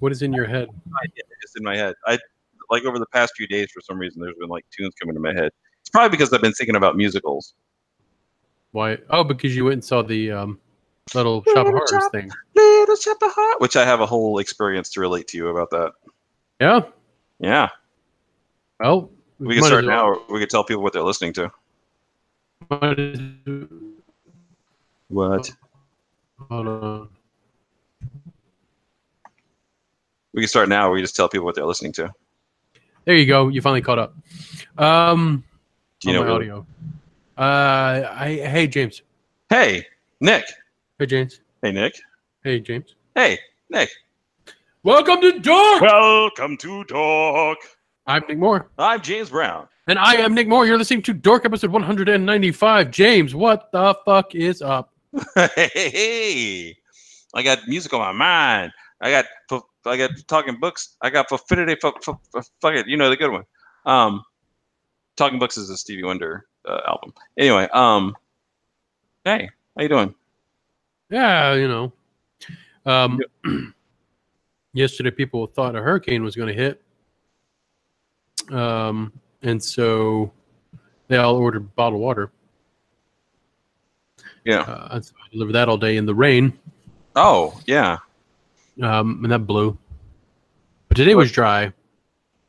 what what is in your head? It's in my head. I like over the past few days for some reason there's been like tunes coming to my head. It's probably because I've been thinking about musicals. Why? Oh, because you went and saw the um, little shop of horrors Shop- thing. Little Shop of Heart, which I have a whole experience to relate to you about that. Yeah. Yeah, Well, we can start as well- now. Or we can tell people what they're listening to. might What? Hold on. We can start now. Or we just tell people what they're listening to. There you go. You finally caught up. Um, Do you know? my Really? audio. Uh, I hey James. Hey, Knick. Hey James. Hey, Knick. Hey James. Hey, Knick. Welcome to Dorque. Welcome to Talk. I'm Knick Moore, I'm James Brown. and I am Knick Moore. You're listening to Dorque episode 195. James, what the fuck is up? hey, I got music on my mind. I got fu- I got talking books. I got Fulfinity. Fuck, it. You know the good one. Um, talking books is a Stevie Wonder uh, album. Anyway, um, hey, how you doing? Yeah, you know. Um, yesterday, people thought a hurricane was going to hit, um, and so they all ordered bottled water. Yeah. Uh, I delivered that all day in the rain, Oh, yeah. Um, and that blew. But today was dry,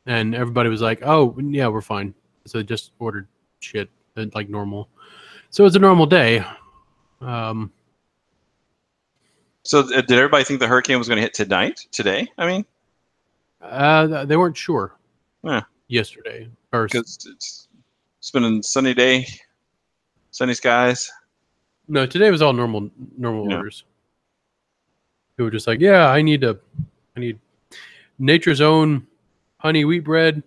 and everybody was like, "Oh, yeah, we're fine." So they just ordered shit uh, like normal. So it's a normal day. Um, So, uh, did everybody think the hurricane was going to hit tonight? Today? I mean, uh, they weren't sure Yeah. yesterday or because it's it's been a sunny day, sunny skies. No, today was all normal normal Yeah. orders. They were just like, yeah, I need to, I need nature's own honey wheat bread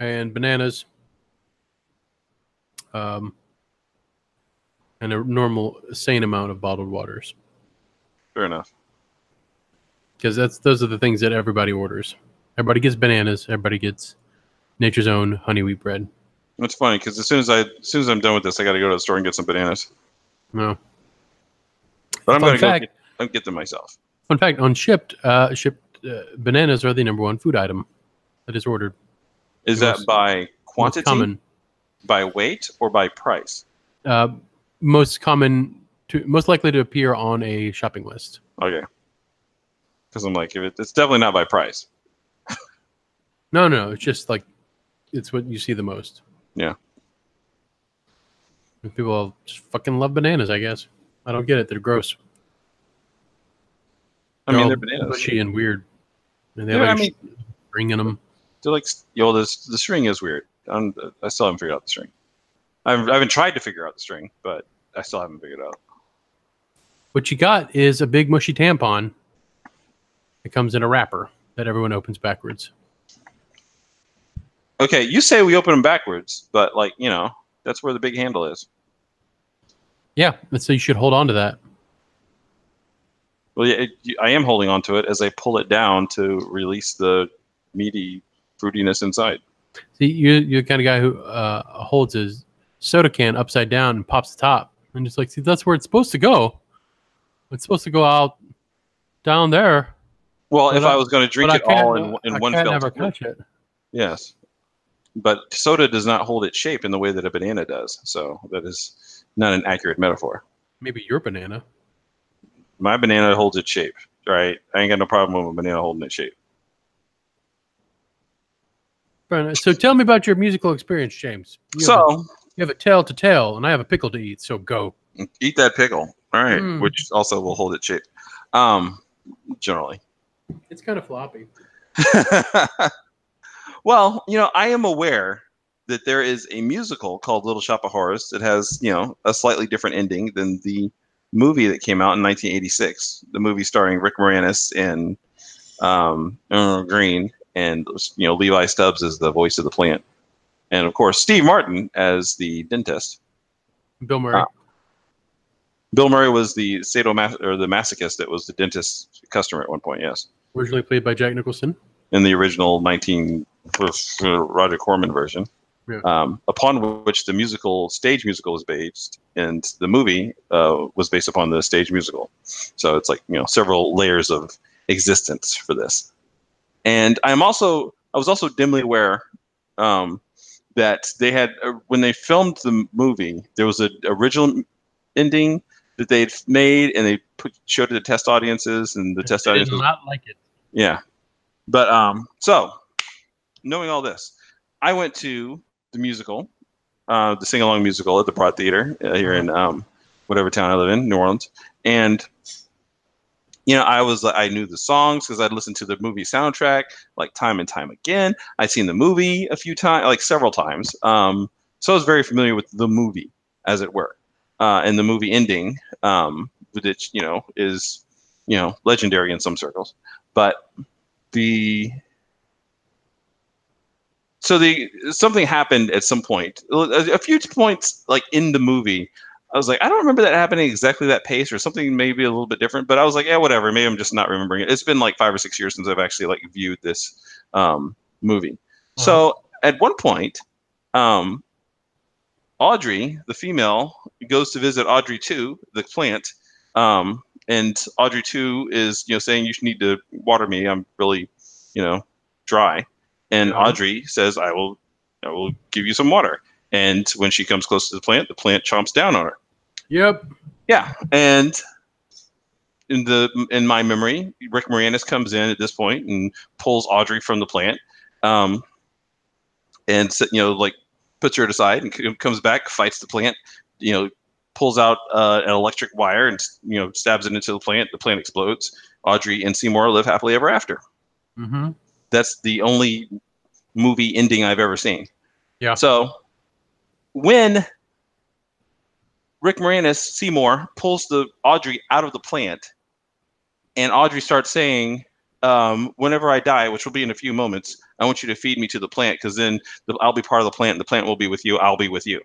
and bananas, um, and a normal sane amount of bottled waters Fair enough. because that's those are the things that everybody orders. Everybody gets bananas. Everybody gets nature's own honey wheat bread. That's funny because as soon as I as soon as I'm done with this, I got to go to the store and get some bananas. No, But I'm Fun going to go fact. get, them myself. fun fact: on Shipt, uh, Shipt uh, bananas are the number one food item that is ordered. Is The that most- by quantity, common. by weight, or by price? uh, most common to most likely to appear on a shopping list. Okay. Because I'm like, if it, it's definitely not by price. No, no, it's just like it's what you see the most. Yeah. People just fucking love bananas. I guess I don't get it. They're gross. I mean, all they're bananas. mushy and weird. And they Yeah, have I like mean- ring in them. They're like, yo, this the string is weird. I'm, I still haven't figured out the string. I've, I haven't tried to figure out the string, but I still haven't figured it out. What you got is a big mushy tampon. It comes in a wrapper that everyone opens backwards. Okay, you say we open them backwards, but like, you know, that's where the big handle is. Yeah, so you should hold on to that. Well, yeah, it, I am holding on to it as I pull it down to release the meaty fruitiness inside. See, you you're the kind of guy who uh, holds his soda can upside down and pops the top, and just like, see, that's where it's supposed to go. It's supposed to go out down there. Well, if I- I was going to drink it all in, in I one can't fell never catch it. yes. But soda does not hold its shape in the way that a banana does, so that is not an accurate metaphor. Maybe your banana. My banana holds its shape, right? I ain't got no problem with a banana holding its shape. So tell me about your musical experience, James. You have, a, So you have a tale to tell, and I have a pickle to eat. So go. eat that pickle, all right, Mm. which also will hold its shape, um, generally. It's kind of floppy. Well, you know, I am aware that there is a musical called Little Shop of Horrors that has, you know, a slightly different ending than the movie that came out in 1986. The movie starring Rick Moranis and um, Ellen Greene, and you know Levi Stubbs as the voice of the plant, and of course Steve Martin as the dentist. Bill Murray. Ah. Bill Murray was the sadomas- or the masochist that was the dentist's customer at one point. Yes, originally played by Jack Nicholson. in the original 19 uh, Roger Corman version. Yeah. Um, upon which the musical stage musical is based, and the movie uh, was based upon the stage musical. So it's like you know several layers of existence for this. And I'm also I was also dimly aware um, that they had uh, when they filmed the movie, there was an original ending that they'd made, and they put, showed it to test audiences, and the test I did not like it. yeah. But um so knowing all this, I went to the musical, uh the sing along musical at the Broad Theater uh, here in um whatever town I live in, New Orleans. And you know, I was I knew the songs because I'd listened to the movie soundtrack like time and time again. I'd seen the movie a few times, like several times. Um, so I was very familiar with the movie, as it were, uh, and the movie ending, um, which you know is you know legendary in some circles. But the so the something happened at some point a, a few points like in the movie. I was like i don't remember that happening exactly that pace or something maybe a little bit different but i was like yeah whatever maybe i'm just not remembering it. It's been like five or six years since i've actually like viewed this um, movie. So at one point um, audrey the female goes to visit audrey 2 the plant um, and audrey 2 is you know saying you need to water me. I'm really you know dry and audrey says i will i will give you some water. And when she comes close to the plant the plant chomps down on her. Yep. yeah. And in the in my memory rick moranis comes in at this point and pulls audrey from the plant um and you know like puts her aside and c- comes back fights the plant you know pulls out uh, an electric wire and you know stabs it into the plant. The plant explodes. Audrey and seymour live happily ever after. Mm-hmm. That's the only movie ending I've ever seen. Yeah. So when Rick Moranis Seymour pulls the Audrey out of the plant, and Audrey starts saying, um, "Whenever I die, which will be in a few moments, I want you to feed me to the plant, because then the, I'll be part of the plant. And the plant will be with you. I'll be with you."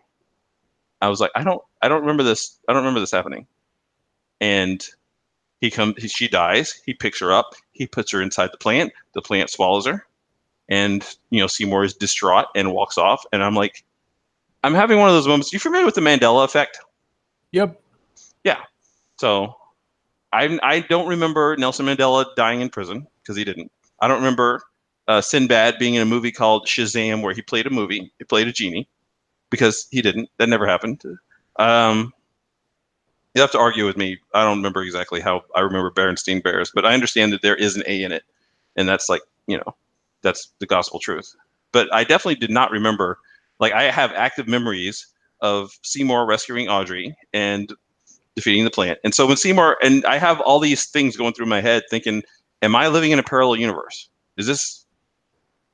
I was like, "I don't, I don't remember this. I don't remember this happening." And he comes, she dies. He picks her up. He puts her inside the plant. The plant swallows her, and you know Seymour is distraught and walks off. And I'm like, I'm having one of those moments. You familiar with the Mandela effect? Yep. Yeah. So, I I don't remember Nelson Mandela dying in prison because he didn't. I don't remember uh, Sinbad being in a movie called Shazam where he played a movie. He played a genie because he didn't. That never happened. Um, you have to argue with me. I don't remember exactly how I remember Berenstein Bears, but I understand that there is an A in it, and that's like you know, that's the gospel truth. But I definitely did not remember. Like I have active memories of Seymour rescuing Audrey and defeating the plant. And so when Seymour and I have all these things going through my head, thinking, "Am I living in a parallel universe? Is this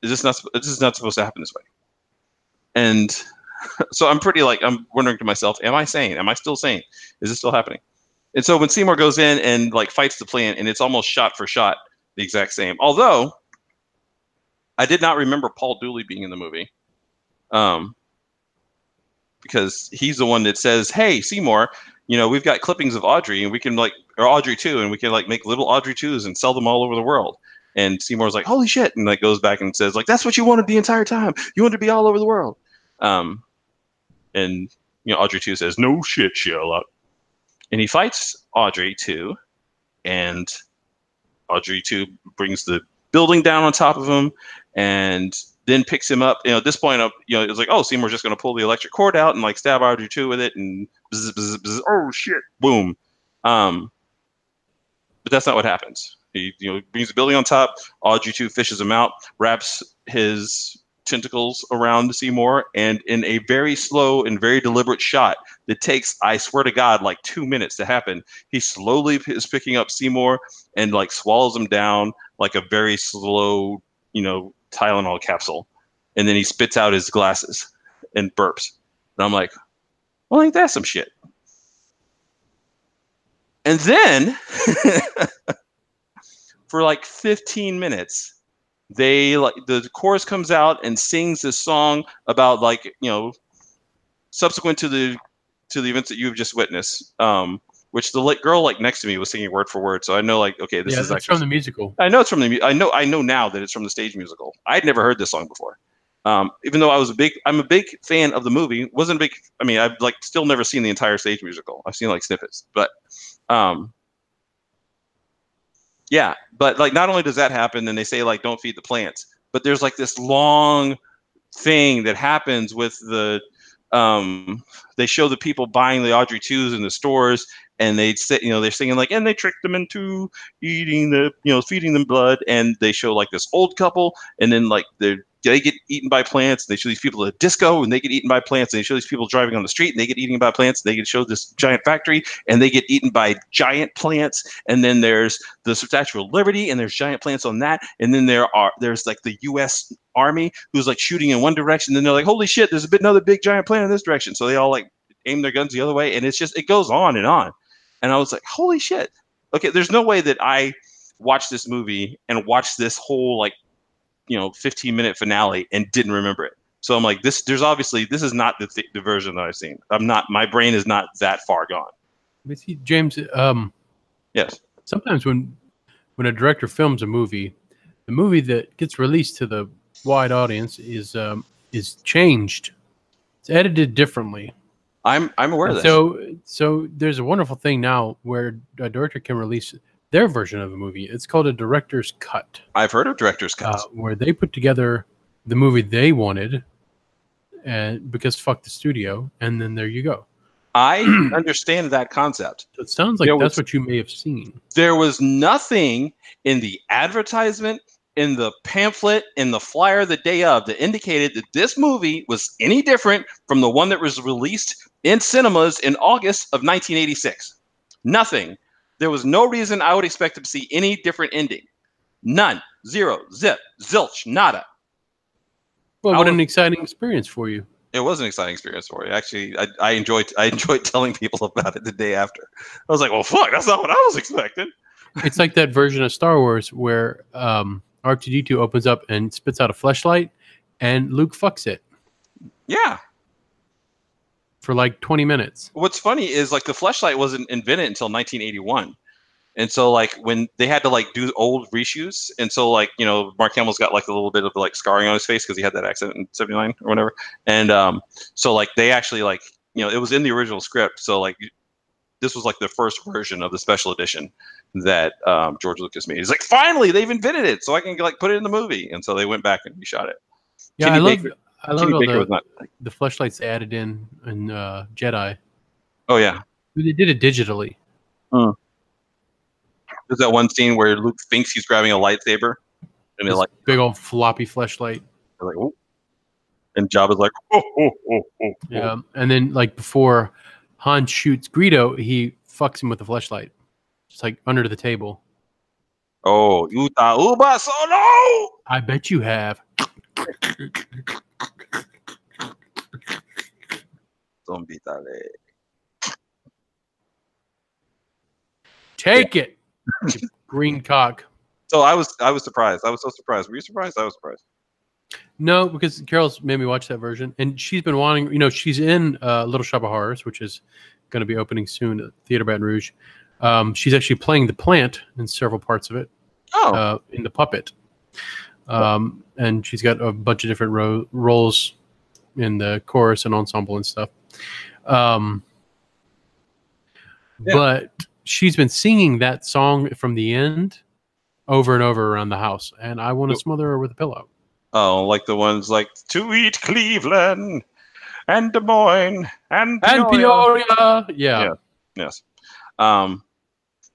is this not this is not supposed to happen this way?" And so I'm pretty like I'm wondering to myself, "Am I sane? Am I still sane? Is this still happening?" And so when Seymour goes in and like fights the plant, and it's almost shot for shot the exact same. Although I did not remember Paul Dooley being in the movie. Um, because he's the one that says, "Hey, Seymour, you know, we've got clippings of Audrey, and we can like, or Audrey too, and we can like make little Audrey twos and sell them all over the world." And Seymour's like, "Holy shit!" and like goes back and says, "Like that's what you wanted the entire time. You wanted to be all over the world." Um, and you know, Audrey two says, "No shit, Sherlock," and he fights Audrey two, and Audrey two brings the building down on top of him, and then picks him up. You know, at this point, up, you know, it was like, oh, Seymour's just going to pull the electric cord out and like stab Audrey two with it, and bzz, bzz, bzz, oh shit, boom. Um, but that's not what happens. He, you know, brings the building on top. Audrey two fishes him out, wraps his tentacles around Seymour, and in a very slow and very deliberate shot that takes, I swear to God, like two minutes to happen, he slowly is picking up Seymour and like swallows him down like a very slow, you know, Tylenol capsule. and then he spits out his glasses and burps. And I'm like, well, ain't that some shit? And then for like 15 minutes, they like the chorus comes out and sings this song about like you know subsequent to the to the events that you've just witnessed um which the like, girl like next to me was singing word for word so i know like okay this yeah, is from the musical. I know it's from the. I know. I know now that it's from the stage musical. I'd never heard this song before. Um, even though I was a big, I'm a big fan of the movie. wasn't a big. I mean, I've like still never seen the entire stage musical. I've seen like snippets, but, um, yeah. But like, not only does that happen, then they say like, don't feed the plants. But there's like this long thing that happens with the. Um, they show the people buying the Audrey twos in the stores, and they sit, you know, they're singing like, and they tricked them into eating the, you know, feeding them blood, and they show like this old couple, and then like they they get eaten by plants. They show these people at a disco, and they get eaten by plants. And they show these people driving on the street, and they get eaten by plants. They get show this giant factory, and they get eaten by giant plants. And then there's the Statue of Liberty, and there's giant plants on that. And then there are there's like the U.S. Army who's like shooting in one direction. Then they're like, holy shit, there's a bit another big giant plant in this direction. So they all like aim their guns the other way, and it's just it goes on and on. And I was like, holy shit. Okay, there's no way that I watch this movie and watch this whole like, you know, 15 minute finale and didn't remember it. So I'm like, this. There's obviously this is not the, th- the version that I've seen. I'm not. My brain is not that far gone. But see, James, um, Yes. sometimes when when a director films a movie, the movie that gets released to the wide audience is um, is changed. It's edited differently. I'm I'm aware of that. so so there's a wonderful thing now where a director can release their version of a movie. It's called a director's cut, I've heard of director's uh, cuts. where they put together the movie they wanted, and because fuck the studio, and then there you go. I understand that concept. It sounds like There that's was- what you may have seen. There was nothing in the advertisement, in the pamphlet, in the flyer the day of that indicated that this movie was any different from the one that was released in cinemas in August of 1986. Nothing. There was no reason I would expect to see any different ending. None. Zero. Zip. Zilch. Nada. Well, what an exciting experience for you. It was an exciting experience for you. Actually, I, I enjoyed I enjoyed telling people about it the day after. I was like, well, fuck, that's not what I was expecting. It's like that version of Star Wars where um, R2D2 opens up and spits out a fleshlight, and Luke fucks it Yeah. For like 20 minutes. what's funny is like the flashlight wasn't invented until 1981 and so like when they had to like do old reshoots and so like you know mark hamill's got like a little bit of like scarring on his face because he had that accident in 79 or whatever. And um so like they actually like you know it was in the original script so like this was like the first version of the special edition that um, george lucas made. He's like finally they've invented it so i can like put it in the movie. And so they went back and reshot it. Yeah, Kenny I love Baker- I love all was the, not the fleshlights they added in in uh, Jedi. oh yeah They did it digitally. there's that one scene where luke thinks he's grabbing a lightsaber and it This like big old floppy flashlight. Like, and Jabba's like, oh, oh, oh, oh, oh. Yeah, and then like before Han shoots Greedo, he fucks him with the flashlight, just like under the table. oh, Uta Uba Solo. I bet you have. Zombie dale. Take it, green cock. So I was, I was surprised. I was so surprised. Were you surprised? I was surprised. No, because Carol's made me watch that version, and she's been wanting. You know, she's in uh, Little Shop of Horrors, which is going to be opening soon at Theater Baton Rouge. Um, she's actually playing the plant in several parts of it, Oh, uh, in the puppet, um, and she's got a bunch of different ro- roles in the chorus and ensemble and stuff. Um, Yeah. But she's been singing that song from the end over and over around the house, and I want to smother her with a pillow. oh, like the ones like to eat Cleveland and Des Moines and And Peoria. Peoria, yeah. Yeah. Yes. Um,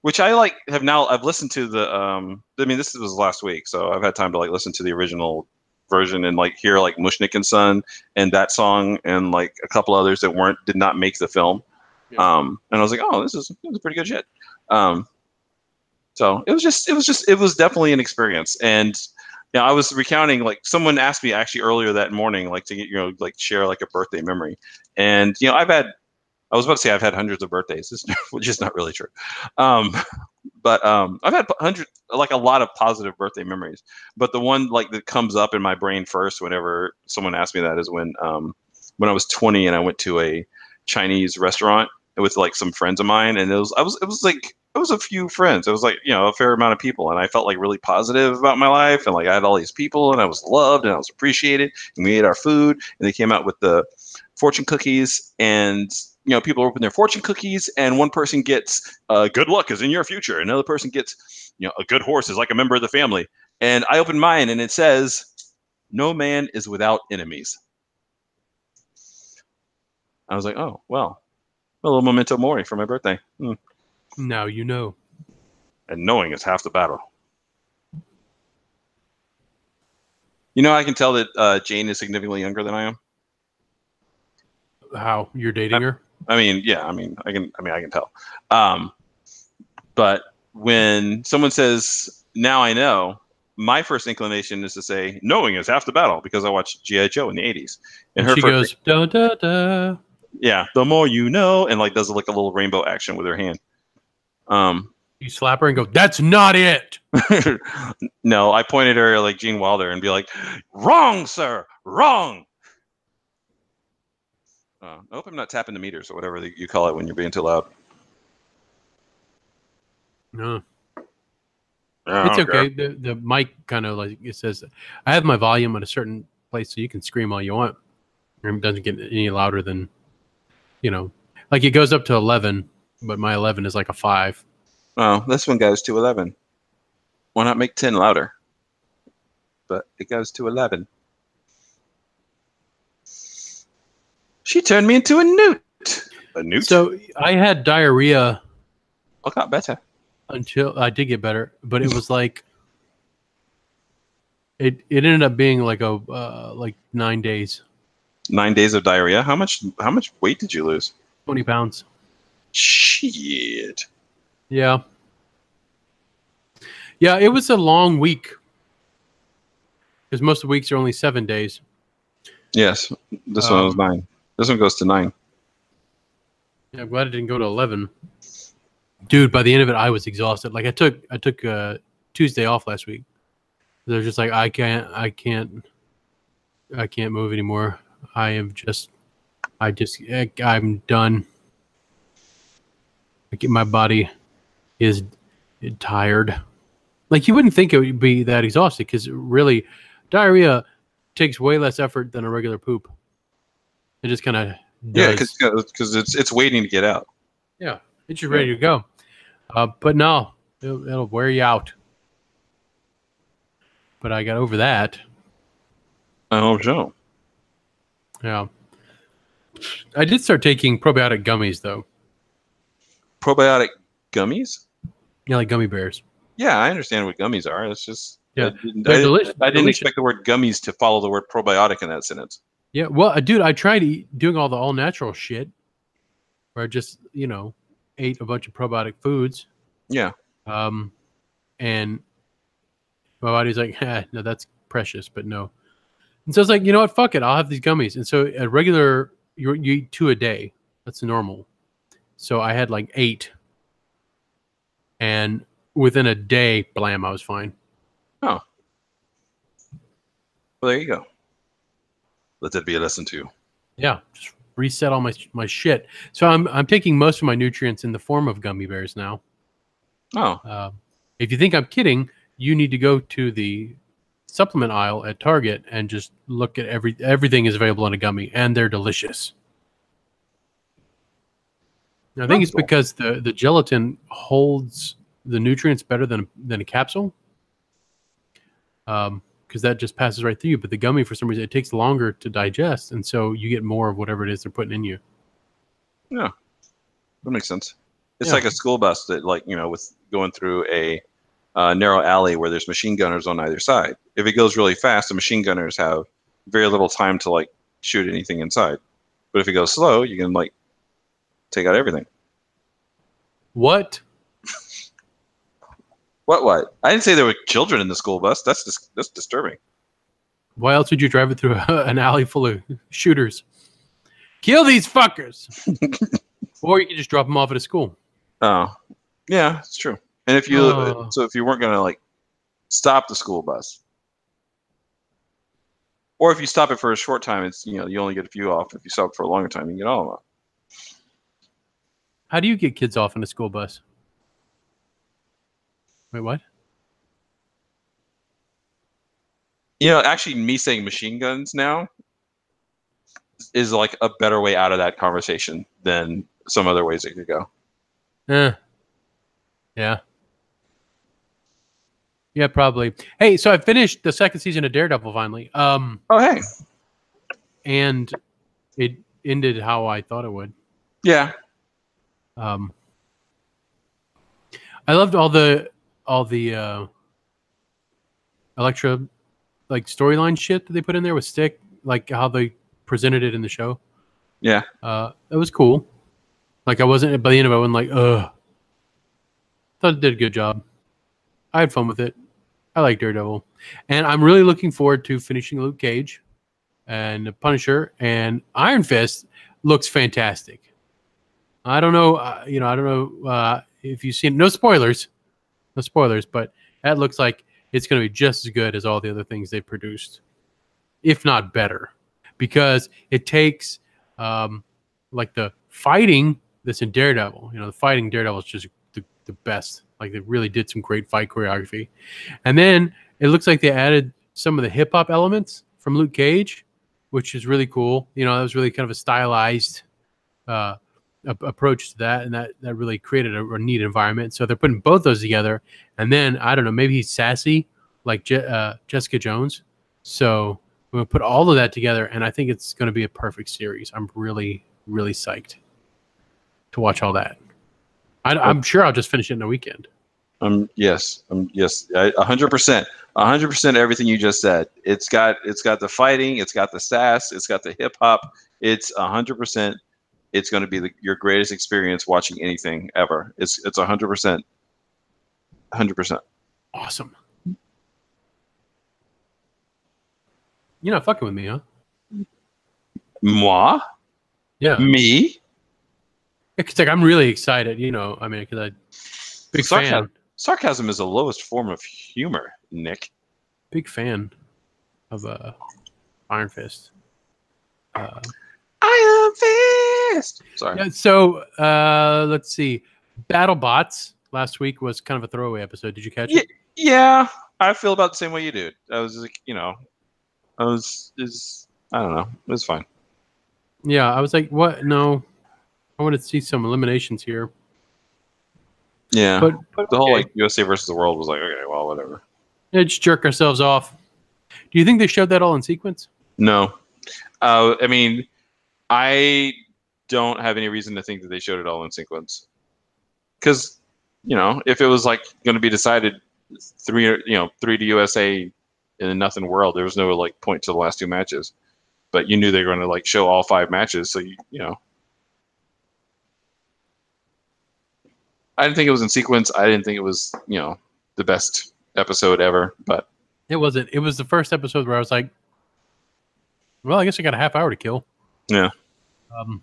which I like have now. I've listened to the. Um, I mean, this was last week, so I've had time to like listen to the original version and like hear like Mushnik and Son and that song and like a couple others that weren't did not make the film. Yeah. Um, and I was like, oh, this is this is pretty good shit. Um, so it was just it was just it was definitely an experience and Yeah, I was recounting like someone asked me actually earlier that morning, like to get you know like share like a birthday memory, and you know I've had, I was about to say I've had hundreds of birthdays, which is not really true, um, but um, I've had hundred like a lot of positive birthday memories. But the one like that comes up in my brain first whenever someone asks me that is when um, when I was 20 and I went to a Chinese restaurant with like some friends of mine, and it was I was it was like it was a few friends. It was like you know a fair amount of people, and I felt like really positive about my life, and like I had all these people, and I was loved, and I was appreciated, and we ate our food, and they came out with the fortune cookies, and you know people open their fortune cookies, and one person gets uh, good luck is in your future, another person gets you know a good horse is like a member of the family, and I open mine, and it says, "No man is without enemies." I was like, oh well, a little memento mori for my birthday. Hmm. Now you know. And knowing is half the battle. You know, I can tell that uh, Jane is significantly younger than I am. How you're dating her? I mean, yeah, I mean, I can, I mean, I can tell. Um, but when someone says, "Now I know," my first inclination is to say, "Knowing is half the battle," because I watched GI Joe in the '80s, and her she goes da da da. yeah, the more you know, and like does like a little rainbow action with her hand. Um, You slap her and go, "That's not it." no, I pointed her like Gene Wilder and be like, "Wrong, sir, wrong." Uh, I hope I'm not tapping the meters or whatever you call it when you're being too loud. No, I it's care. okay. The the mic kind of like it says. I have my volume at a certain place, so you can scream all you want. It doesn't get any louder than, you know, like it goes up to eleven, but my eleven is like a five. Oh, this one goes to 11. Why not make 10 louder? But it goes to 11. She turned me into a newt. A newt? So I had diarrhea I got better. until I did get better, but it was like it it ended up being like a uh, like nine days, Nine days of diarrhea. How much? How much weight did you lose? twenty pounds. Shit. Yeah, yeah, it was a long week because most of the weeks are only seven days. Yes. This one Um, was nine. This one goes to nine. Yeah, I'm glad it didn't go to eleven. Dude, by the end of it, I was exhausted. Like I took I took uh, Tuesday off last week. They're just like I can't I can't I can't move anymore. I am just I just I- I'm done. Like my body is tired. Like you wouldn't think it would be that exhausted because really, diarrhea takes way less effort than a regular poop. It just kind of Yeah, because it's it's waiting to get out. yeah, it's just ready to go. Uh, but no, it'll, it'll wear you out. But I got over that. I hope so. Yeah. I did start taking probiotic gummies though. Probiotic gummies? Yeah, like gummy bears. Yeah, I understand what gummies are. It's just Yeah, I didn't, they're I didn't- I didn't expect the word gummies to follow the word probiotic in that sentence. Yeah, well, uh, dude, I tried eat, doing all the all natural shit, where I just you know ate a bunch of probiotic foods, Yeah. um, and my body's like, eh, no, that's precious, but no. And so I was like, you know what, fuck it, I'll have these gummies. And so a regular, you you eat two a day. That's normal. So I had like eight, and within a day, blam, I was fine. Oh. Well, there you go. Let that be a lesson to you. Yeah, just reset all my my shit. So I'm I'm taking most of my nutrients in the form of gummy bears now. Oh, Uh, if you think I'm kidding, you need to go to the supplement aisle at Target and just look at every everything is available in a gummy, and they're delicious. I think it's Cool. because the the gelatin holds the nutrients better than than a capsule. Um, because that just passes right through you. But the gummy, for some reason, it takes longer to digest, and so you get more of whatever it is they're putting in you. Yeah, that makes sense. It's Yeah. like a school bus that, like you know, with going through a uh, narrow alley where there's machine gunners on either side. If it goes really fast, the machine gunners have very little time to like shoot anything inside. But if it goes slow, you can like take out everything. What? What? What? I didn't say there were children in the school bus. That's dis- that's disturbing. Why else would you drive it through an alley full of shooters? Kill these fuckers. or you could just drop them off at a school. Oh, yeah, it's true. And if you Oh. so if you weren't gonna like stop the school bus, or if you stop it for a short time, it's you know you only get a few off. If you stop it for a longer time, you get all of them. off. How do you get kids off in a school bus? Wait, what? You know, actually, me saying machine guns now is like a better way out of that conversation than some other ways it could go. Eh. Yeah. Yeah, probably. Hey, so I finished the second season of Daredevil finally. Um, Oh, hey, and it ended how I thought it would. yeah, Um, I loved all the all the uh, Elektra like storyline shit that they put in there with Stick, like how they presented it in the show. yeah. Uh, it was cool. Like I wasn't by the end of it, I wasn't like, ugh. Thought it did a good job. I had fun with it. I like Daredevil, and I'm really looking forward to finishing Luke Cage and Punisher and Iron Fist. Looks fantastic. I don't know, uh, you know, I don't know uh, if you've seen. No spoilers, no spoilers, but that looks like it's going to be just as good as all the other things they've produced, if not better, because it takes um, like the fighting that's in Daredevil. You know, the fighting Daredevil is just the, the best. Like they really did some great fight choreography, and then it looks like they added some of the hip hop elements from Luke Cage, which is really cool. You know, that was really kind of a stylized uh, approach to that, and that that really created a, a neat environment. So they're putting both those together, and then I don't know, maybe he's sassy like Je- uh, Jessica Jones. So we're gonna put all of that together, and I think it's going to be a perfect series. I'm really, really psyched to watch all that. I, I'm sure I'll just finish it in a weekend. Um, yes, um, yes, a hundred percent, a hundred percent. Everything you just said. It's got, it's got the fighting, it's got the sass, it's got the hip hop. It's a hundred percent. It's going to be the, your greatest experience watching anything ever. It's, it's a hundred percent, hundred percent. Awesome. You're not fucking with me, huh? Moi, Yeah. me, It's like I'm really excited. You know, I mean, because I big Sarcasm. fan, sarcasm is the lowest form of humor. Knick. big fan of uh, Iron Fist. Uh, Iron Fist. Sorry. yeah. So uh, let's see. BattleBots last week was kind of a throwaway episode. Did you catch it? Yeah, I feel about the same way you do. I was like, you know, I was is I don't know. It was fine. Yeah. I was like, what? No, I want to see some eliminations here. Yeah. But, but the whole okay. like USA versus the world was like, okay, well, whatever. Yeah, just jerk ourselves off. Do you think they showed that all in sequence? No. Uh, I mean, I don't have any reason to think that they showed it all in sequence. Because, you know, if it was like going to be decided three, you know, three to USA in a nothing world, there was no like point to the last two matches. But you knew they were going to like show all five matches, so you, you know. I didn't think it was in sequence. I didn't think it was, you know, the best episode ever. But It wasn't. It was the first episode where I was like, well, I guess I got a half hour to kill. Yeah. Um,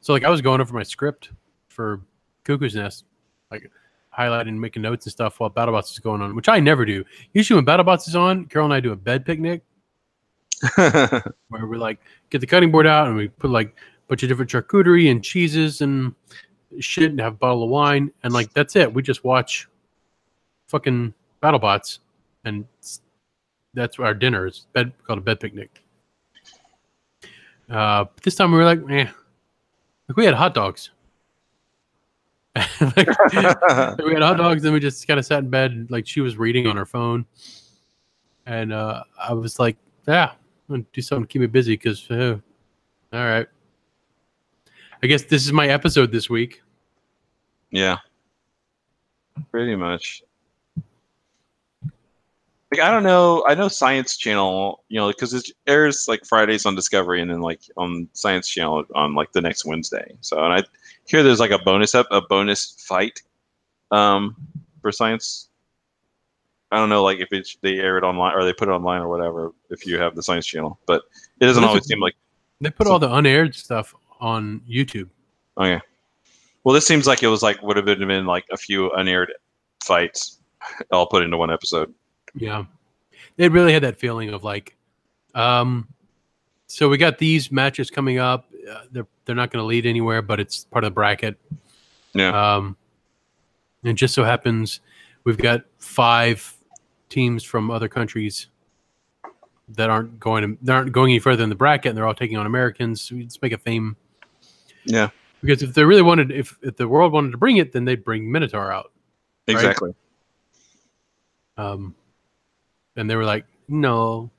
so like I was going over my script for Cuckoo's Nest, like highlighting, making notes and stuff while BattleBots is going on, which I never do. Usually when BattleBots is on, Carol and I do a bed picnic where we like get the cutting board out and we put like a bunch of different charcuterie and cheeses and shit and have a bottle of wine and like that's it. We just watch fucking BattleBots and that's our dinner. It's bed called a bed picnic. Uh, but this time we were like, eh, like we had hot dogs. Like, we had hot dogs, and we just kind of sat in bed. Like she was reading on her phone, and uh, I was like, "Yeah, I'm gonna do something to keep me busy." Because, uh, all right, I guess this is my episode this week. Yeah. Pretty much. Like I don't know. I know Science Channel, you know, because it airs like Fridays on Discovery and then like on Science Channel on like the next Wednesday. So and I hear there's like a bonus up a bonus fight um for Science I don't know, like if it's they air it online or they put it online or whatever. If you have the Science Channel, but it doesn't always seem like They put all the unaired stuff on YouTube. okay. Well, this seems like it was like would have been like a few unaired fights all put into one episode. Yeah. It really had that feeling of like, um, so we got these matches coming up. Uh, they're they're not going to lead anywhere, but it's part of the bracket. Yeah. Um, and just so happens we've got five teams from other countries that aren't going to they aren't going any further in the bracket, and they're all taking on Americans. We just make a theme Yeah. because if they really wanted, if if the world wanted to bring it, then they'd bring Minotaur out. Exactly. Um, and they were like, "No,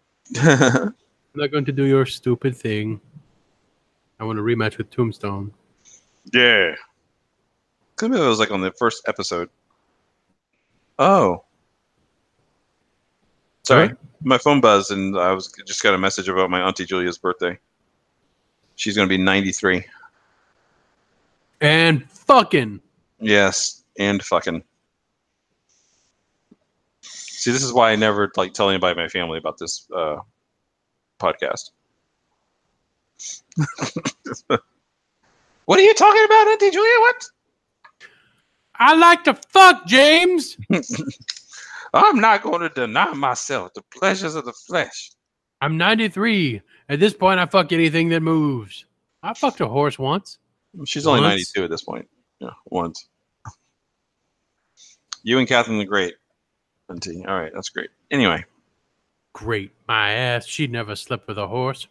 I'm not going to do your stupid thing. I want a rematch with Tombstone." yeah. Could it was like on the first episode. Oh. Sorry. Alright. My phone buzzed and I was just got a message about my auntie Julia's birthday. She's gonna be ninety three. And fucking Yes, and fucking. See, this is why I never like tell anybody in my family about this uh, podcast. what are you talking about, Auntie Julia? What? I like to fuck James. I'm not going to deny myself the pleasures of the flesh. I'm 93. At this point, I fuck anything that moves. I fucked a horse once. She's only Once? 92 at this point. Yeah, once. You and Catherine the Great, Auntie. All right, that's great. Anyway, Great, my ass. She never slept with a horse.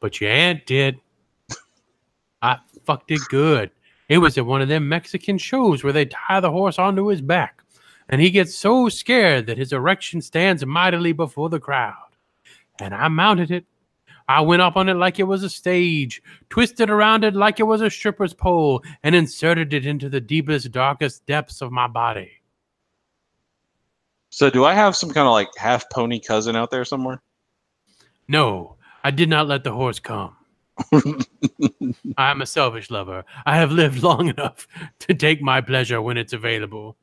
But your aunt did. I fucked it good. It was at one of them Mexican shows where they tie the horse onto his back. And he gets so scared that his erection stands mightily before the crowd. And I mounted it. I went up on it like it was a stage, twisted around it like it was a stripper's pole, and inserted it into the deepest, darkest depths of my body. So do I have some kind of like half pony cousin out there somewhere? No, I did not let the horse come. I am a selfish lover. I have lived long enough to take my pleasure when it's available.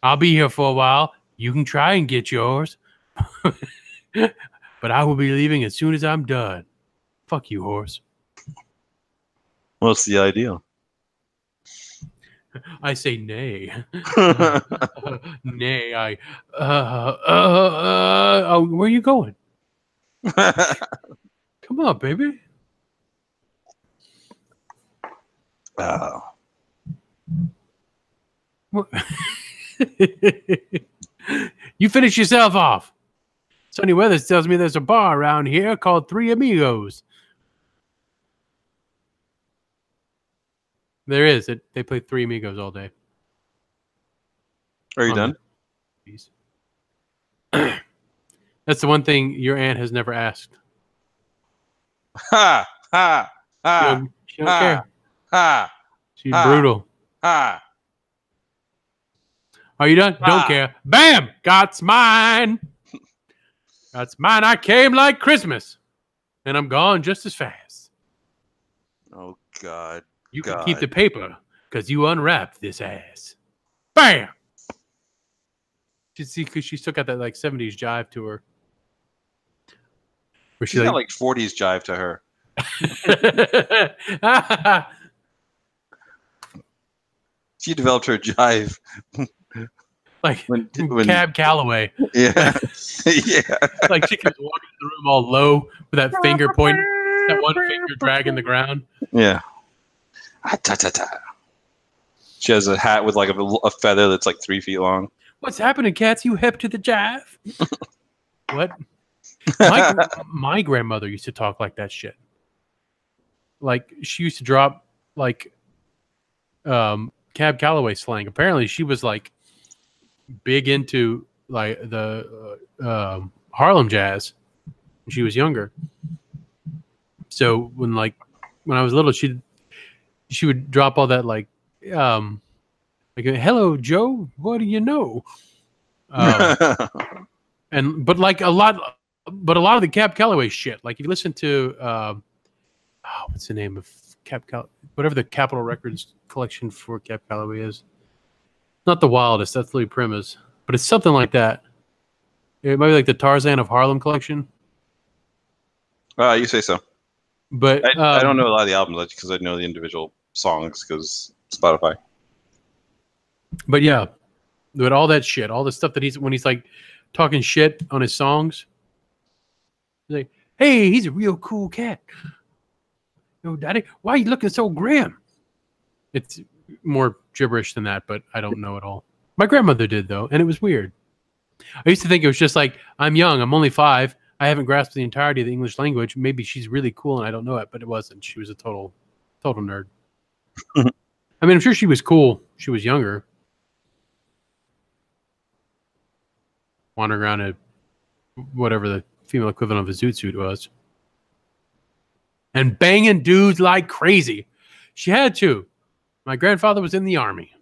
I'll be here for a while. You can try and get yours. but I will be leaving as soon as I'm done. Fuck you, horse. What's the ideal? I say nay. nay, I. Uh, uh, uh, oh, where are you going? Come on, baby. oh. You finish yourself off. Sonny Weathers tells me there's a bar around here called Three Amigos. There is. It, they play Three Amigos all day. Are you done? That's the one thing your aunt has never asked. Ha ha She ha don't, she don't ah. care. ha She's ah. brutal. ha. Are you done? Don't Ah. care. Bam! Got's mine. That's mine. I came like Christmas. And I'm gone just as fast. Oh God. You can keep the paper because you unwrapped this ass. Bam! You see, because she still got that like 70s jive to her. Where She's she got like, like 40s jive to her. She developed her jive like when, when Cab Calloway. yeah yeah. Like she comes walking in the room all low with that finger pointing, that one finger dragging the ground. Yeah. Ah, ta, ta, ta. She has a hat with like a, a feather that's like three feet long. What's happening, cats? You hip to the jive? what? My, my grandmother used to talk like that shit. Like she used to drop like um Cab Calloway slang. Apparently, she was like big into like the uh, um, Harlem jazz when she was younger. So when like when I was little, she she would drop all that like um like hello Joe, what do you know? Um, and but like a lot but a lot of the Cab Calloway shit like if you listen to um oh, what's the name of Cab Cal whatever the Capitol Records collection for Cab Calloway is not the wildest. That's Louis Prima's, but it's something like that. It might be like the Tarzan of Harlem collection. Uh, you say so. But I, I um, don't know a lot of the albums because I know the individual songs because Spotify. But yeah, but all that shit, all the stuff that he's when he's like talking shit on his songs. like, hey, he's a real cool cat. Yo, daddy, why are you looking so grim? It's more gibberish than that, but I don't know at all. My grandmother did though, and it was weird. I used to think it was just like I'm young, I'm only five, I haven't grasped the entirety of the English language. Maybe she's really cool and I don't know it, but it wasn't. She was a total, total nerd. I mean, I'm sure she was cool. She was younger. Wandering around a whatever the female equivalent of a zoot suit was. And banging dudes like crazy. She had to. My grandfather was in the army.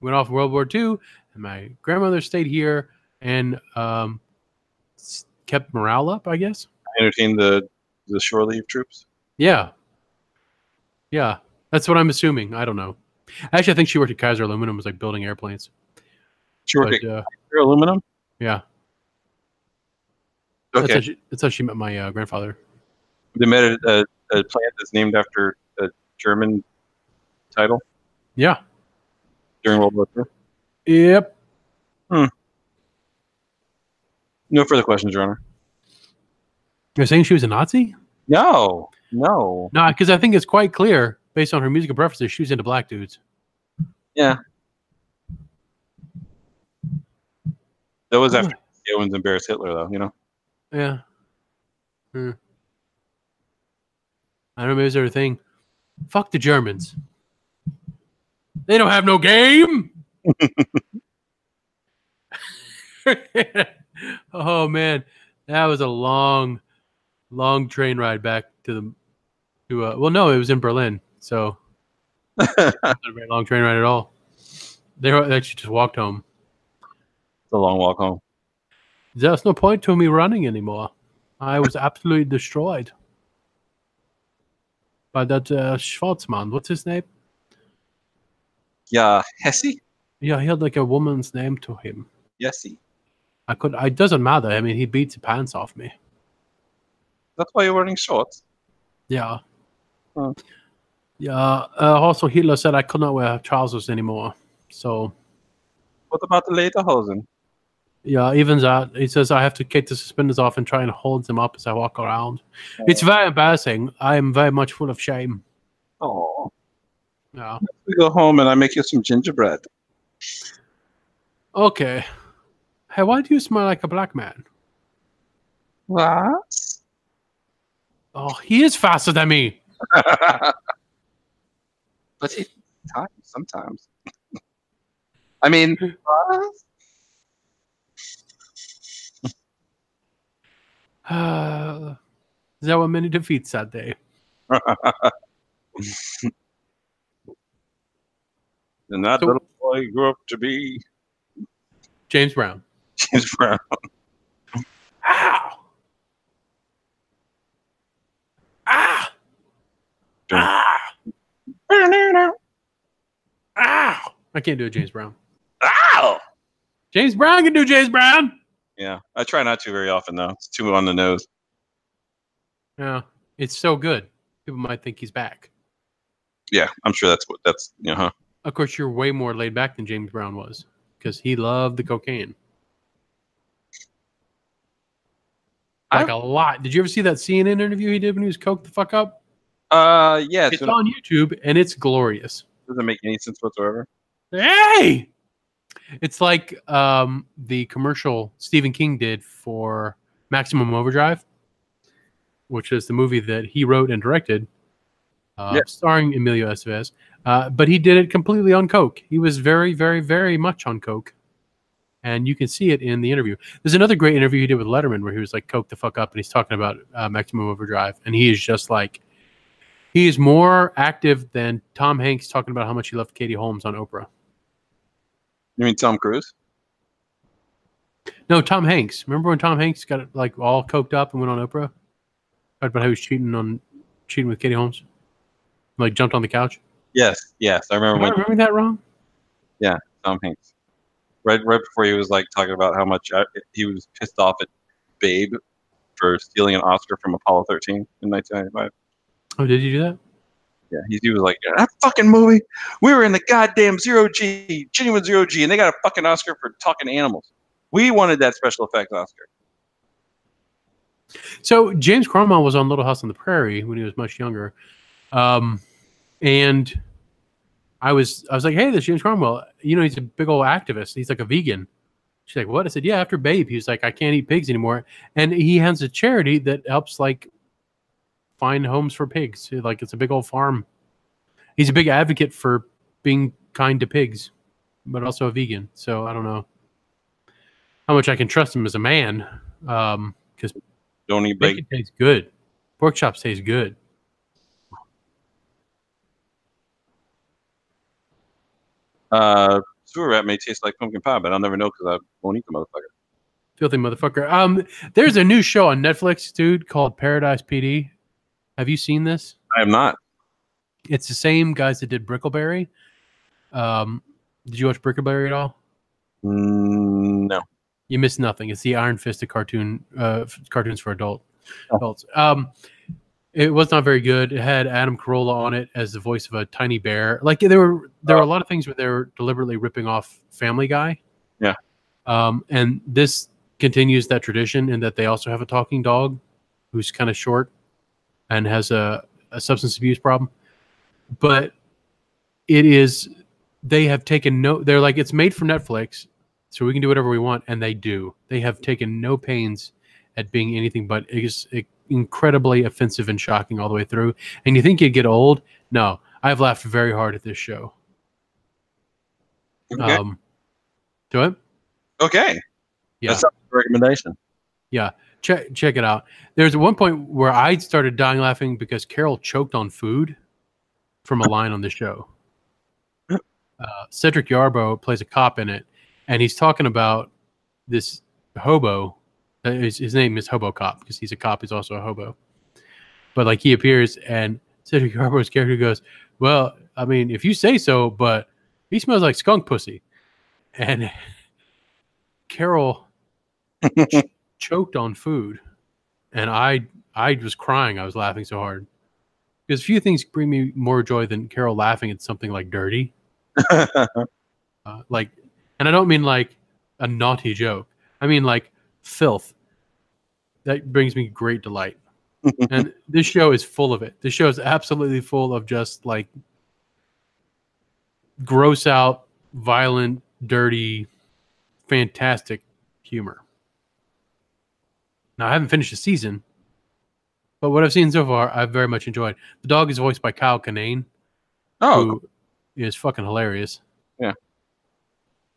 Went off World War II, and my grandmother stayed here and um, kept morale up, I guess. Entertain the the shore leave troops. Yeah. Yeah. That's what I'm assuming. I don't know. Actually, I think she worked at Kaiser Aluminum, was like building airplanes. She worked But, at uh, Kaiser aluminum. yeah. That's, Okay, how she, that's how she met my uh, grandfather. they made a, a, a plant that's named after a German title Yeah. during World War II. Yep. Hmm. No further questions, Your Honor. You're saying she was a Nazi? No, no. No, because I think it's quite clear based on her musical preferences, she was into black dudes. Yeah. That was after Owens embarrassed Hitler, though. You know. Yeah. Hmm. I don't know, maybe it was her thing. Fuck the Germans. They don't have no game. oh man, that was a long, long train ride back to the to uh, well no, it was in Berlin, so not a very long train ride at all. They were- actually just walked home. It's a long walk home. There's no point to me running anymore. I was absolutely destroyed by that uh, Schwarzman. What's his name? Yeah, Hesse. Yeah, he had like a woman's name to him. Yesy. I could. It doesn't matter. I mean, he beats the pants off me. That's why you're wearing shorts. Yeah. Yeah. Uh, also, Hitler said I could not wear trousers anymore. So What about the lederhosen? yeah, even that he says I have to take the suspenders off and try and hold them up as I walk around. It's very embarrassing. I am very much full of shame. Oh, Yeah. we go home and I make you some gingerbread. Okay. Hey, why do you smell like a black man? What? Oh, he is faster than me. but it time sometimes. I mean, what? Uh, there were many defeats that day. and that So- little boy grew up to be James Brown. James Brown. Ow! Ah! Ah! Ow! I can't do a James Brown. Ow! James Brown can do James Brown. Yeah, I try not to very often though. It's too on the nose. Yeah, it's so good. People might think he's back. Yeah, I'm sure that's what that's you know. Huh? Of course, you're way more laid back than James Brown was because he loved the cocaine. Like a lot. Did you ever see that CNN interview he did when he was coked the fuck up? Uh, yeah, It's it on YouTube and it's glorious. doesn't make any sense whatsoever. Hey! It's like um, the commercial Stephen King did for Maximum Overdrive, which is the movie that he wrote and directed, uh, starring Emilio Estevez. Uh, but he did it completely on coke. He was very, very, very much on coke, and you can see it in the interview. There's another great interview he did with Letterman where he was like coke the fuck up, and he's talking about uh, Maximum Overdrive, and he is just like he is more active than Tom Hanks talking about how much he loved Katie Holmes on Oprah. You mean Tom Cruise? No, Tom Hanks. Remember when Tom Hanks got like all coked up and went on Oprah? Talked about how he was cheating on cheating with Katie Holmes. Like jumped on the couch. Yes, yes. I remember Am I when remembering that wrong? Yeah, Tom Hanks. Right, right before he was like talking about how much uh, he was pissed off at Babe for stealing an Oscar from Apollo 13 in 1995. Oh, did you do that? Yeah, he, he was like, that fucking movie. We were in the goddamn zero G, genuine zero G, and they got a fucking Oscar for talking animals. We wanted that special effects Oscar. So James Cromwell was on Little House on the Prairie when he was much younger, um, and I was I was like, "Hey, this James Cromwell. You know, he's a big old activist. He's like a vegan." She's like, "What?" I said, "Yeah, after Babe, he was like, I can't eat pigs anymore, and he has a charity that helps like find homes for pigs. Like it's a big old farm. He's a big advocate for being kind to pigs, but also a vegan. So I don't know how much I can trust him as a man, because Don't eat bacon. bacon tastes good. Pork chops taste good. Uh, sewer rat may taste like pumpkin pie, but I'll never know because I won't eat the motherfucker. Filthy motherfucker. Um, there's a new show on Netflix, dude, called Paradise PD. Have you seen this? I have not. It's the same guys that did Brickleberry. Um, did you watch Brickleberry at all? Mm, no. You missed nothing. It's the Iron Fisted cartoon, uh, cartoons for adult Oh. adults. Um, it was not very good. It had Adam Carolla on it as the voice of a tiny bear. Like there were there were a lot of things where they were deliberately ripping off Family Guy. Yeah. Um, and this continues that tradition in that they also have a talking dog who's kind of short and has a, a substance abuse problem. But it is they have taken no they're like it's made for Netflix, so we can do whatever we want, and they do. They have taken no pains at being anything but ex- incredibly offensive and shocking all the way through. And you think you'd get old? No, I've laughed very hard at this show. Okay. Um, do it? okay. Yeah. That's a recommendation. Check check it out. There's one point where I started dying laughing because Carol choked on food from a line on the show. Uh, Cedric Yarbrough plays a cop in it, and he's talking about this hobo. uh, His, his name is Hobo Cop because he's a cop. He's also a hobo. But like he appears, and Cedric Yarbrough's character goes, "Well, I mean, if you say so, but he smells like skunk pussy," and Carol choked on food and i i was crying. I was laughing so hard. Because few things bring me more joy than carol laughing at something like dirty. Uh, like and i don't mean like a naughty joke. I mean like filth. That brings me great delight. And this show is full of it. This show is absolutely full of just like gross out violent dirty fantastic humor now I haven't finished the season, but what I've seen so far, I've very much enjoyed. The dog is voiced by Kyle Kinane, oh, who is fucking hilarious. Yeah.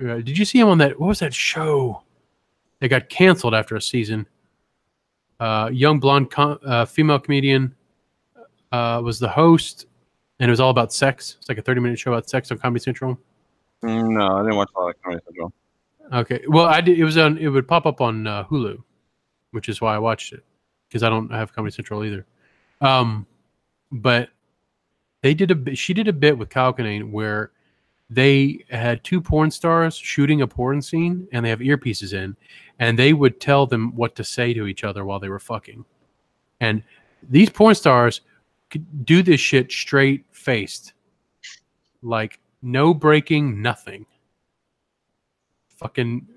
Uh, did you see him on that? What was that show? That got canceled after a season. Uh, young blonde com- uh, female comedian uh, was the host, and it was all about sex. It's like a thirty-minute show about sex on Comedy Central. no, I didn't watch all that Comedy Central. Okay, well, I did. It was on. It would pop up on uh, Hulu, which is why I watched it because I don't have Comedy Central either. Um, but they did a. She did a bit with Kyle Kinane where they had two porn stars shooting a porn scene, and they have earpieces in, and they would tell them what to say to each other while they were fucking. And these porn stars could do this shit straight faced, like no breaking, nothing fucking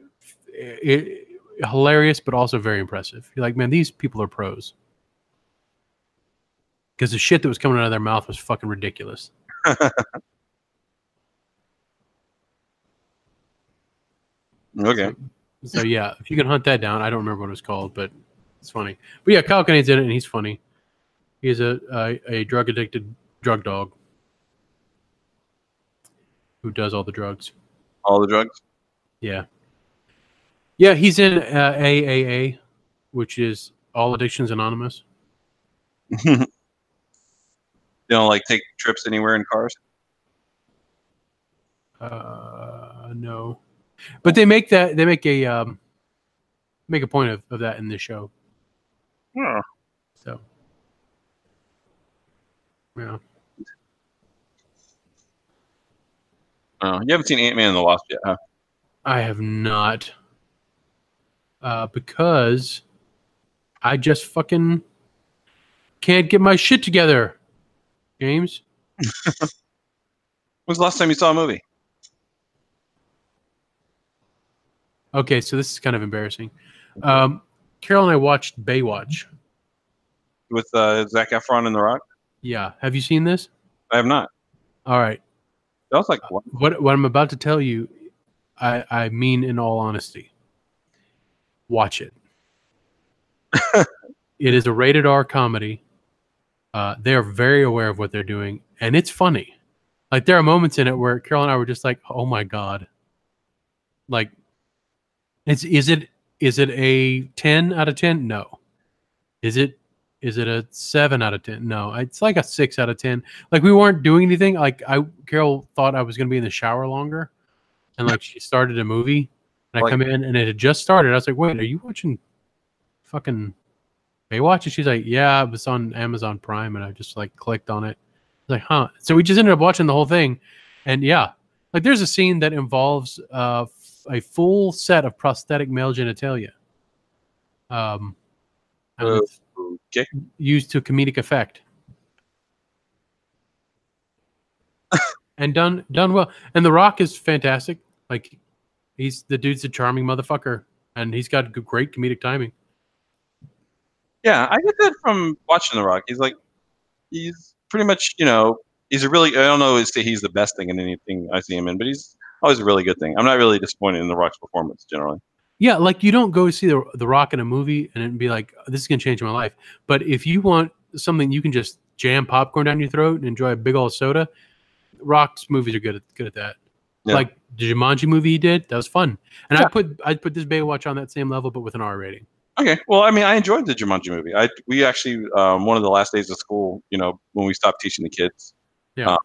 it, hilarious, but also very impressive. You're like, man, these people are pros. Because the shit that was coming out of their mouth was fucking ridiculous. Okay. So yeah, if you can hunt that down, I don't remember what it was called, but it's funny. But yeah, Kyle Kinane's in it, and he's funny. He's a a, a drug addicted drug dog who does all the drugs. All the drugs. Yeah. Yeah, he's in uh, AAA, which is All Addictions Anonymous. you don't like take trips anywhere in cars. Uh, no, but they make that they make a um, make a point of, of that in this show. Oh, So, yeah, Oh, you haven't seen Ant Man and the Wasp yet, huh? I have not. Uh, because I just fucking can't get my shit together. James? When's the last time you saw a movie? Okay, so this is kind of embarrassing. Um, Carol and I watched Baywatch. With uh, Zac Efron and The Rock? Yeah. Have you seen this? I have not. All right. That was like what? What what I'm about to tell you, I, I mean in all honesty. Watch it. it is a rated R comedy. Uh, they are very aware of what they're doing, and it's funny. Like there are moments in it where Carol and I were just like, "Oh my god!" Like, it's is it is it a ten out of ten? No. Is it is it a seven out of ten? No, it's like a six out of ten. Like we weren't doing anything. Like I Carol thought I was gonna be in the shower longer, and like she started a movie, and I come in and it had just started. I was like, "Wait, are you watching fucking Baywatch?" And she's like, "Yeah, it was on Amazon Prime," and I just like clicked on it. Like, "Huh?" So we just ended up watching the whole thing, and yeah, like there's a scene that involves uh, a full set of prosthetic male genitalia. Um, Uh, Okay. used to comedic effect. and done done well. And The Rock is fantastic. Like he's the dude's a charming motherfucker and he's got great comedic timing. Yeah, I get that from watching The Rock. He's like, he's pretty much, you know, he's a really. I don't know say he's the best thing in anything I see him in, but he's always a really good thing. I'm not really disappointed in The Rock's performance generally. Yeah, like you don't go see the the Rock in a movie and then be like, "This is gonna change my life." But if you want something you can just jam popcorn down your throat and enjoy a big old soda, Rock's movies are good at good at that. Yeah. Like the Jumanji movie he did, that was fun. And I put I put this Baywatch on that same level, but with an R rating. Okay, well, I mean, I enjoyed the Jumanji movie. I we actually um, one of the last days of school, you know, when we stopped teaching the kids. Yeah. Uh,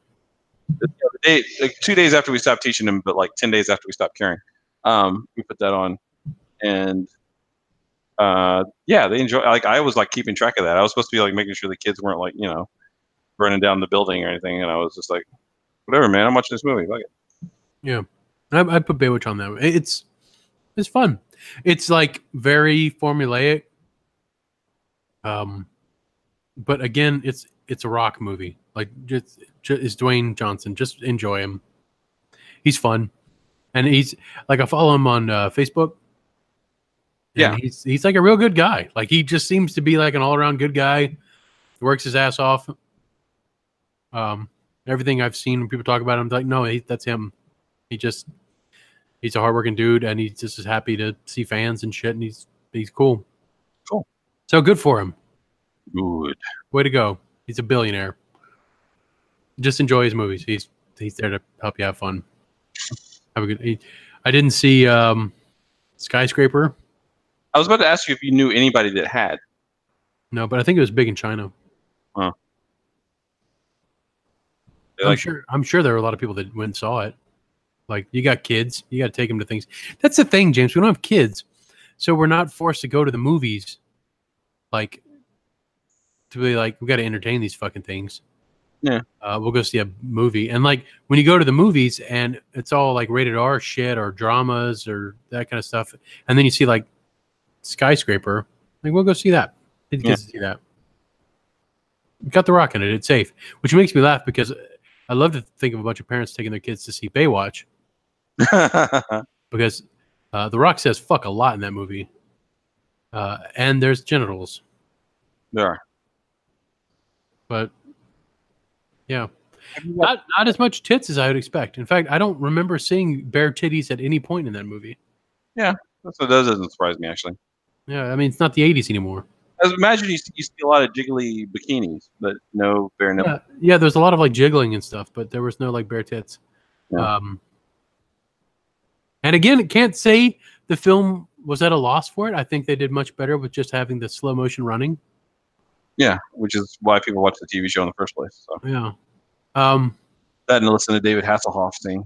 the, day, like two days after we stopped teaching them, but like ten days after we stopped caring, um, we put that on, and uh, yeah, they enjoy. Like I was like keeping track of that. I was supposed to be like making sure the kids weren't like you know burning down the building or anything, and I was just like, whatever, man. I'm watching this movie. Like it. Yeah, I, I put Baywatch on that. It's it's fun. It's like very formulaic. Um, but again, it's it's a rock movie. Like just, just it's Dwayne Johnson. Just enjoy him. He's fun, and he's like I follow him on uh, Facebook. and Yeah. he's he's like a real good guy. Like he just seems to be like an all around good guy. Works his ass off. Um, everything I've seen when people talk about him, like no, he, that's him. He just he's a hardworking dude, and he's just as happy to see fans and shit, and he's he's cool. Cool. So good for him. Good. Way to go. He's a billionaire. Just enjoy his movies. He's he's there to help you have fun. Have a good. He, I didn't see um, skyscraper. I was about to ask you if you knew anybody that had. No, but I think it was big in China. They I'm like- sure. I'm sure there were a lot of people that went and saw it. Like you got kids, you got to take them to things. That's the thing, James. We don't have kids, so we're not forced to go to the movies. Like to be like, we got to entertain these fucking things. Yeah. uh, we'll go see a movie, and like when you go to the movies, and it's all like rated R shit or dramas or that kind of stuff, and then you see like skyscraper, like we'll go see that. Kids to see that. Got the rock in it. It's safe, which makes me laugh because I love to think of a bunch of parents taking their kids to see Baywatch because uh, The Rock says fuck a lot in that movie. Uh, and there's genitals, there are. but yeah, not not as much tits as I would expect. In fact, I don't remember seeing bare titties at any point in that movie. That's what that doesn't surprise me actually. Yeah, I mean it's not the '80s anymore. I imagine you, you see a lot of jiggly bikinis, but no bare nipple. Yeah, yeah, there's a lot of like jiggling and stuff, but there was no like bare tits. Yeah. Um, and again, can't say the film was at a loss for it. I think they did much better with just having the slow motion running. Yeah, which is why people watch the TV show in the first place. So Yeah. Um, that and listen to David Hasselhoff sing.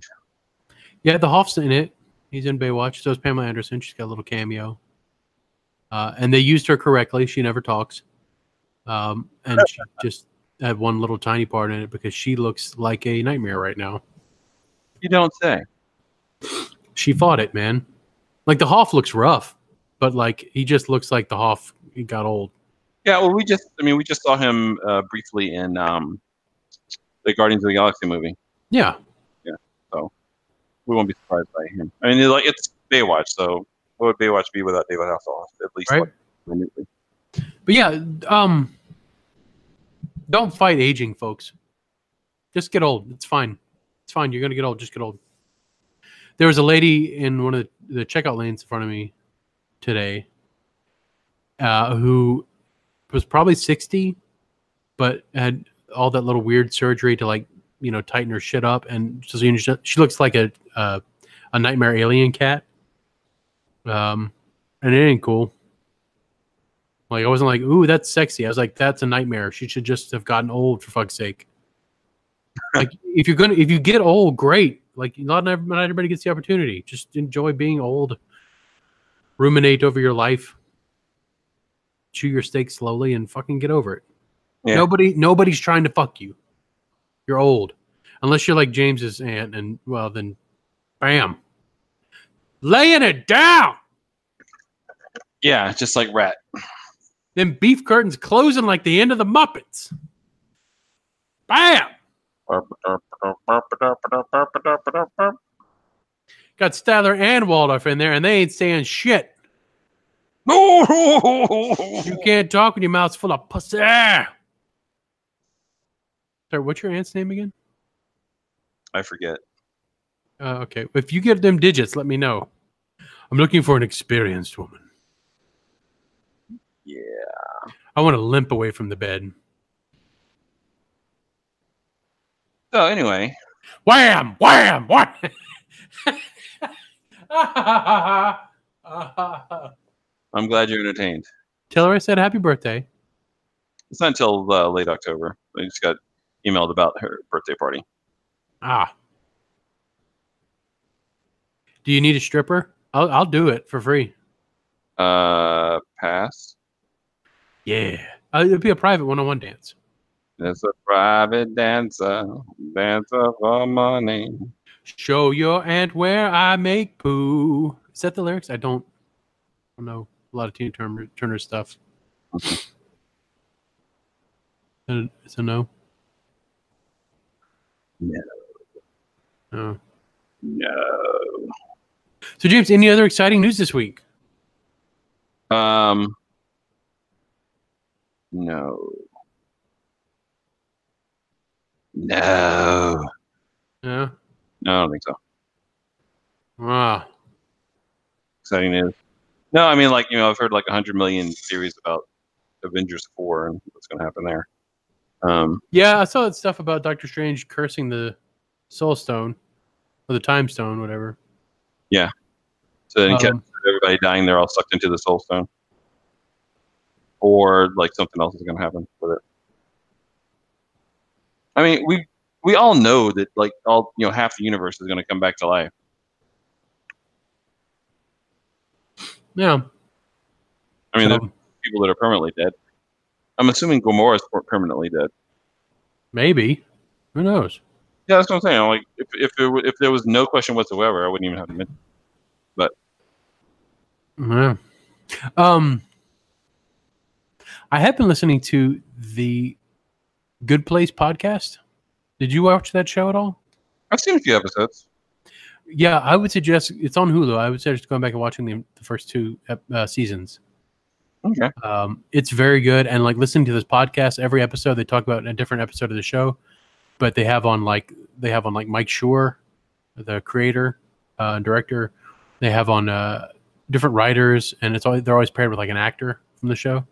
yeah, the Hoff's in it. He's in Baywatch. So is Pamela Anderson. She's got a little cameo. Uh, and they used her correctly. She never talks. Um, and she just had one little tiny part in it because she looks like a nightmare right now. You don't say. She fought it, man. Like the Hoff looks rough, but like he just looks like the Hoff he got old. Yeah, well, we just, I mean, we just saw him uh, briefly in um, the Guardians of the Galaxy movie. Yeah. Yeah. So we won't be surprised by him. I mean, like it's Baywatch, so what would Baywatch be without David Hasselhoff? At least Right. like, minutely. But yeah, um don't fight aging, folks. Just get old. It's fine. It's fine. You're gonna get old. Just get old. There was a lady in one of the, the checkout lanes in front of me today, uh, who was probably 60, but had all that little weird surgery to like, you know, tighten her shit up, and so she, she looks like a uh, a nightmare alien cat. Um, and it ain't cool. Like I wasn't like, ooh, that's sexy. I was like, that's a nightmare. She should just have gotten old for fuck's sake. like if you're gonna if you get old, great. Like not not everybody gets the opportunity. Just enjoy being old. Ruminate over your life. Chew your steak slowly and fucking get over it. Yeah. Nobody nobody's trying to fuck you. You're old. Unless you're like James's aunt and well then bam. Laying it down. Yeah, just like Rat. Then beef curtains closing like the end of the Muppets. Bam! Got Statler and Waldorf in there, and they ain't saying shit. You can't talk when your mouth's full of pussy. Sorry, what's your aunt's name again? I forget. Uh, okay, if you get them digits, let me know. I'm looking for an experienced woman. Yeah. I want to limp away from the bed. So anyway, Wham! Wham! What? I'm glad you're entertained. Tell her I said happy birthday. It's not until uh, late October. I just got emailed about her birthday party. Ah. Do you need a stripper? I'll I'll do it for free. Uh, pass. Yeah. Uh, it'll be a private one-on-one dance. It's a private dancer, dancer for money. Show your aunt where I make poo. Is that the lyrics? I don't, I don't know a lot of Tina Turner, Turner stuff. Uh, It's a no. No. Oh. No. So James, any other exciting news this week? Um. No. No. Yeah. No, I don't think so. Ah. Exciting news. No, I mean, like you know, I've heard like a hundred million theories about Avengers four and what's going to happen there. Um, Yeah, I saw that stuff about Doctor Strange cursing the Soul Stone or the Time Stone, whatever. Yeah. So in case Um, of everybody dying, they're all sucked into the Soul Stone, or like something else is going to happen with it. I mean, we we all know that like all you know, half the universe is going to come back to life. yeah. I mean, So, there's people that are permanently dead. I'm assuming Gamora is per- permanently dead. maybe. Who knows? Yeah, that's what I'm saying. Like, if if there if there was no question whatsoever, I wouldn't even have to mention. But. Yeah. Um, I have been listening to the Good Place podcast. Did you watch that show at all? I've seen a few episodes. Yeah, I would suggest it's on Hulu. I would suggest going back and watching the, the first two uh, seasons. Okay. Um, it's very good, and like listening to this podcast, every episode they talk about a different episode of the show, but they have on like they have on like Mike Schur, the creator, uh, and director. They have on uh, different writers, and it's always they're always paired with like an actor from the show,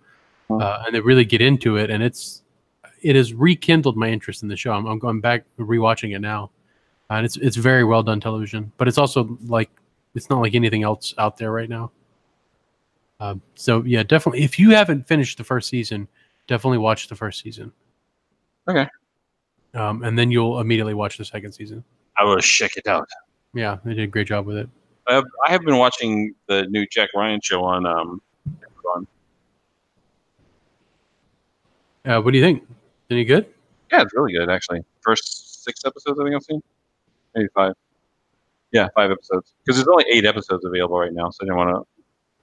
uh, and they really get into it, and it's it has rekindled my interest in the show. I'm, I'm going back rewatching it now, and it's it's very well done television, but it's also like it's not like anything else out there right now. Um, so yeah, definitely. If you haven't finished the first season, definitely watch the first season. Okay. Um, and then you'll immediately watch the second season. I will check it out. Yeah, they did a great job with it. I have, I have been watching the new Jack Ryan show on um, Amazon. Uh, what do you think? Any good? Yeah, it's really good actually. First six episodes I think I've seen, maybe five. Yeah, five episodes. Because there's only eight episodes available right now, so I didn't want to.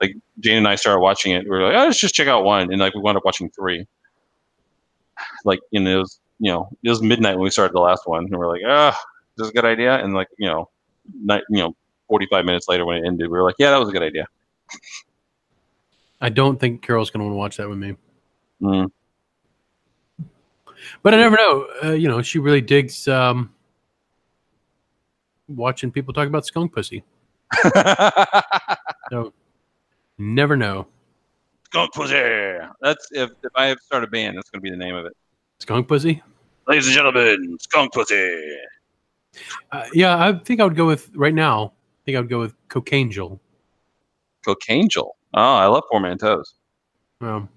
Like Jane and I started watching it. We were like, oh, let's just check out one, and like we wound up watching three. Like you know, it was you know it was midnight when we started the last one, and we're like, ah, this is a good idea. And like you know, night you know, 45 minutes later when it ended, we were like, yeah, that was a good idea. I don't think Carol's going to want to watch that with me. Mm. But I never know. Uh, you know, she really digs um, watching people talk about skunk pussy. So never know. Skunk pussy. That's if, if I have started a band, that's gonna be the name of it. Skunk pussy? Ladies and gentlemen, skunk pussy. Uh, yeah, I think I would go with right now. I think I would go with Cocaangel. Cocaangel. Oh, I love portmanteaus. Um,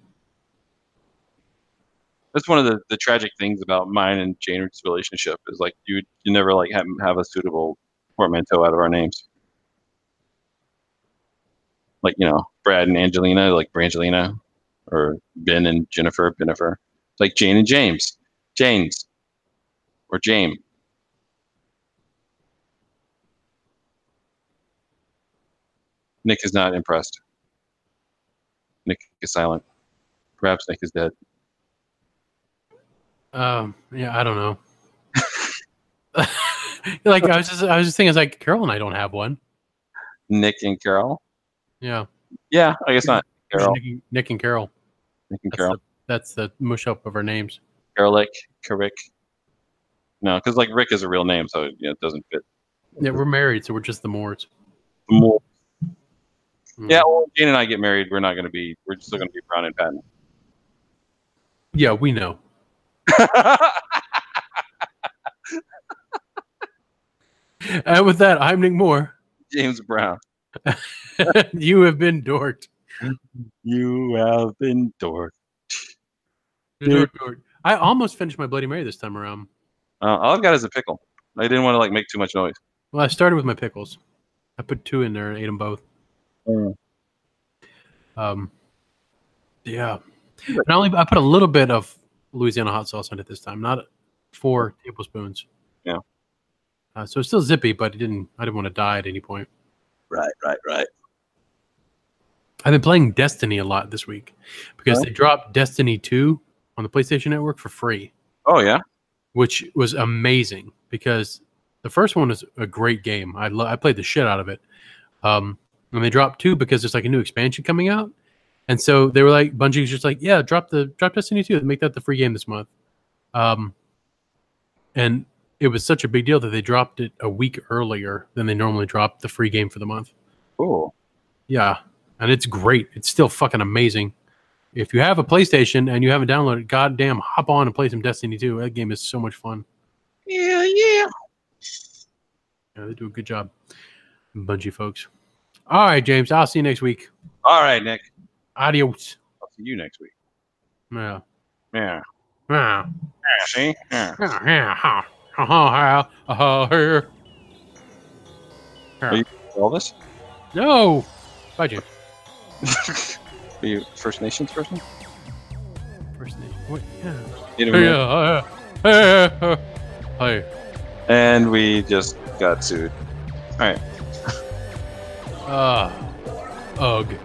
That's one of the, the tragic things about mine and Jane's relationship is like you you never like have, have a suitable portmanteau out of our names. Like you know Brad and Angelina, like Brangelina, or Ben and Jennifer, Bennifer. Like Jane and James, James, or Jame. Knick is not impressed. Knick is silent. Perhaps Knick is dead. Um, yeah, I don't know. like I was just, I was just thinking, it's like Carol and I don't have one. Knick and Carol. Yeah, Yeah, I guess not. Carol, Knick, and- Knick and Carol. Knick and That's Carol, the, that's the mush up of our names. Carolick, Carrick. No, because like Rick is a real name, so you know, it doesn't fit. Yeah, we're married, so we're just the Moores. More. Mm. Yeah, well, Jane and I get married. We're not going to be. We're still going to be Brown and Patton. yeah, we know. And with that, I'm Knick Moore. James Brown. you have been dorked. You have been dorked. Dork, dork. I almost finished my Bloody Mary this time around. Uh, all I've got is a pickle. I didn't want to like make too much noise. Well, I started with my pickles. I put two in there and ate them both. Um, yeah. And I only I put a little bit of Louisiana hot sauce on it this time, not four tablespoons. Yeah. Uh, so it's still zippy, but it didn't. I didn't want to die at any point. Right, right, right. I've been playing Destiny a lot this week because they dropped Destiny 2 on the PlayStation Network for free, Oh yeah. which was amazing because the first one was a great game. I lo- I played the shit out of it. Um, and they dropped 2 because there's like a new expansion coming out. And so they were like Bungie's just like, "Yeah, drop the drop Destiny 2 and make that the free game this month." Um and it was such a big deal that they dropped it a week earlier than they normally drop the free game for the month. Cool. Yeah, and it's great. It's still fucking amazing. If you have a PlayStation and you haven't downloaded, goddamn, hop on and play some Destiny 2. That game is so much fun. Yeah, yeah. Yeah, they do a good job, Bungie folks. All right, James. I'll see you next week. All right, Knick. Adios. I'll see you next week. Yeah. Yeah. Yeah. Yeah, see? Yeah. Yeah. Yeah. Ha. Ha. Ha. Ha. Ha. Ha. Are you Elvis? No. Bye, James. Are you First Nations person? First name. What? Yeah. Native Hey, uh, uh, uh, Hey. And we just got sued. All right. Uh, ugh.